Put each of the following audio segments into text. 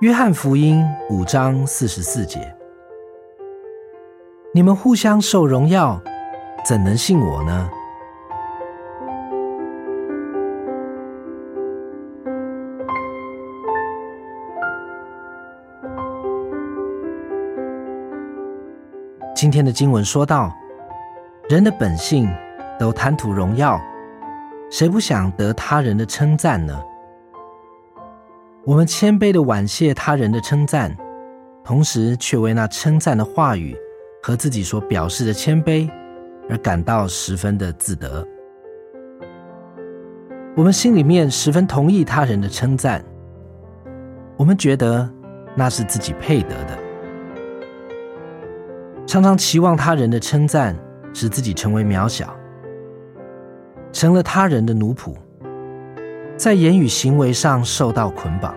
约翰福音五章四十四节：你们互相受荣耀，怎能信我呢？今天的经文说到，人的本性都贪图荣耀，谁不想得他人的称赞呢？我们谦卑的婉谢他人的称赞，同时却为那称赞的话语和自己所表示的谦卑而感到十分的自得。我们心里面十分同意他人的称赞，我们觉得那是自己配得的。常常期望他人的称赞，使自己成为渺小，成了他人的奴仆，在言语行为上受到捆绑。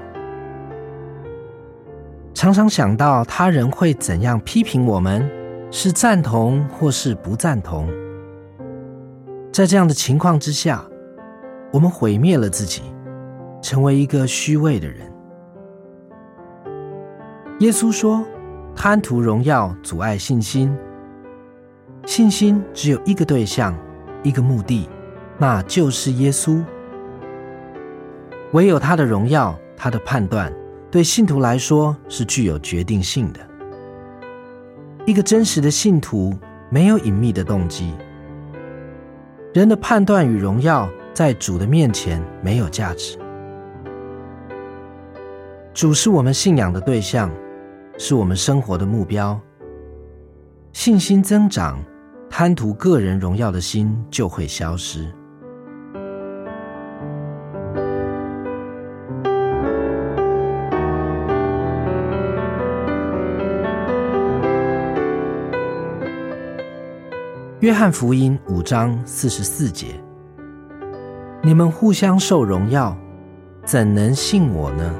常常想到他人会怎样批评我们，是赞同或是不赞同。在这样的情况之下，我们毁灭了自己，成为一个虚伪的人。耶稣说。贪图荣耀，阻碍信心。信心只有一个对象，一个目的，那就是耶稣。唯有他的荣耀，他的判断，对信徒来说是具有决定性的。一个真实的信徒没有隐秘的动机。人的判断与荣耀，在主的面前没有价值。主是我们信仰的对象。是我们生活的目标。信心增长，贪图个人荣耀的心就会消失。约翰福音五章四十四节：你们互相受荣耀，怎能信我呢？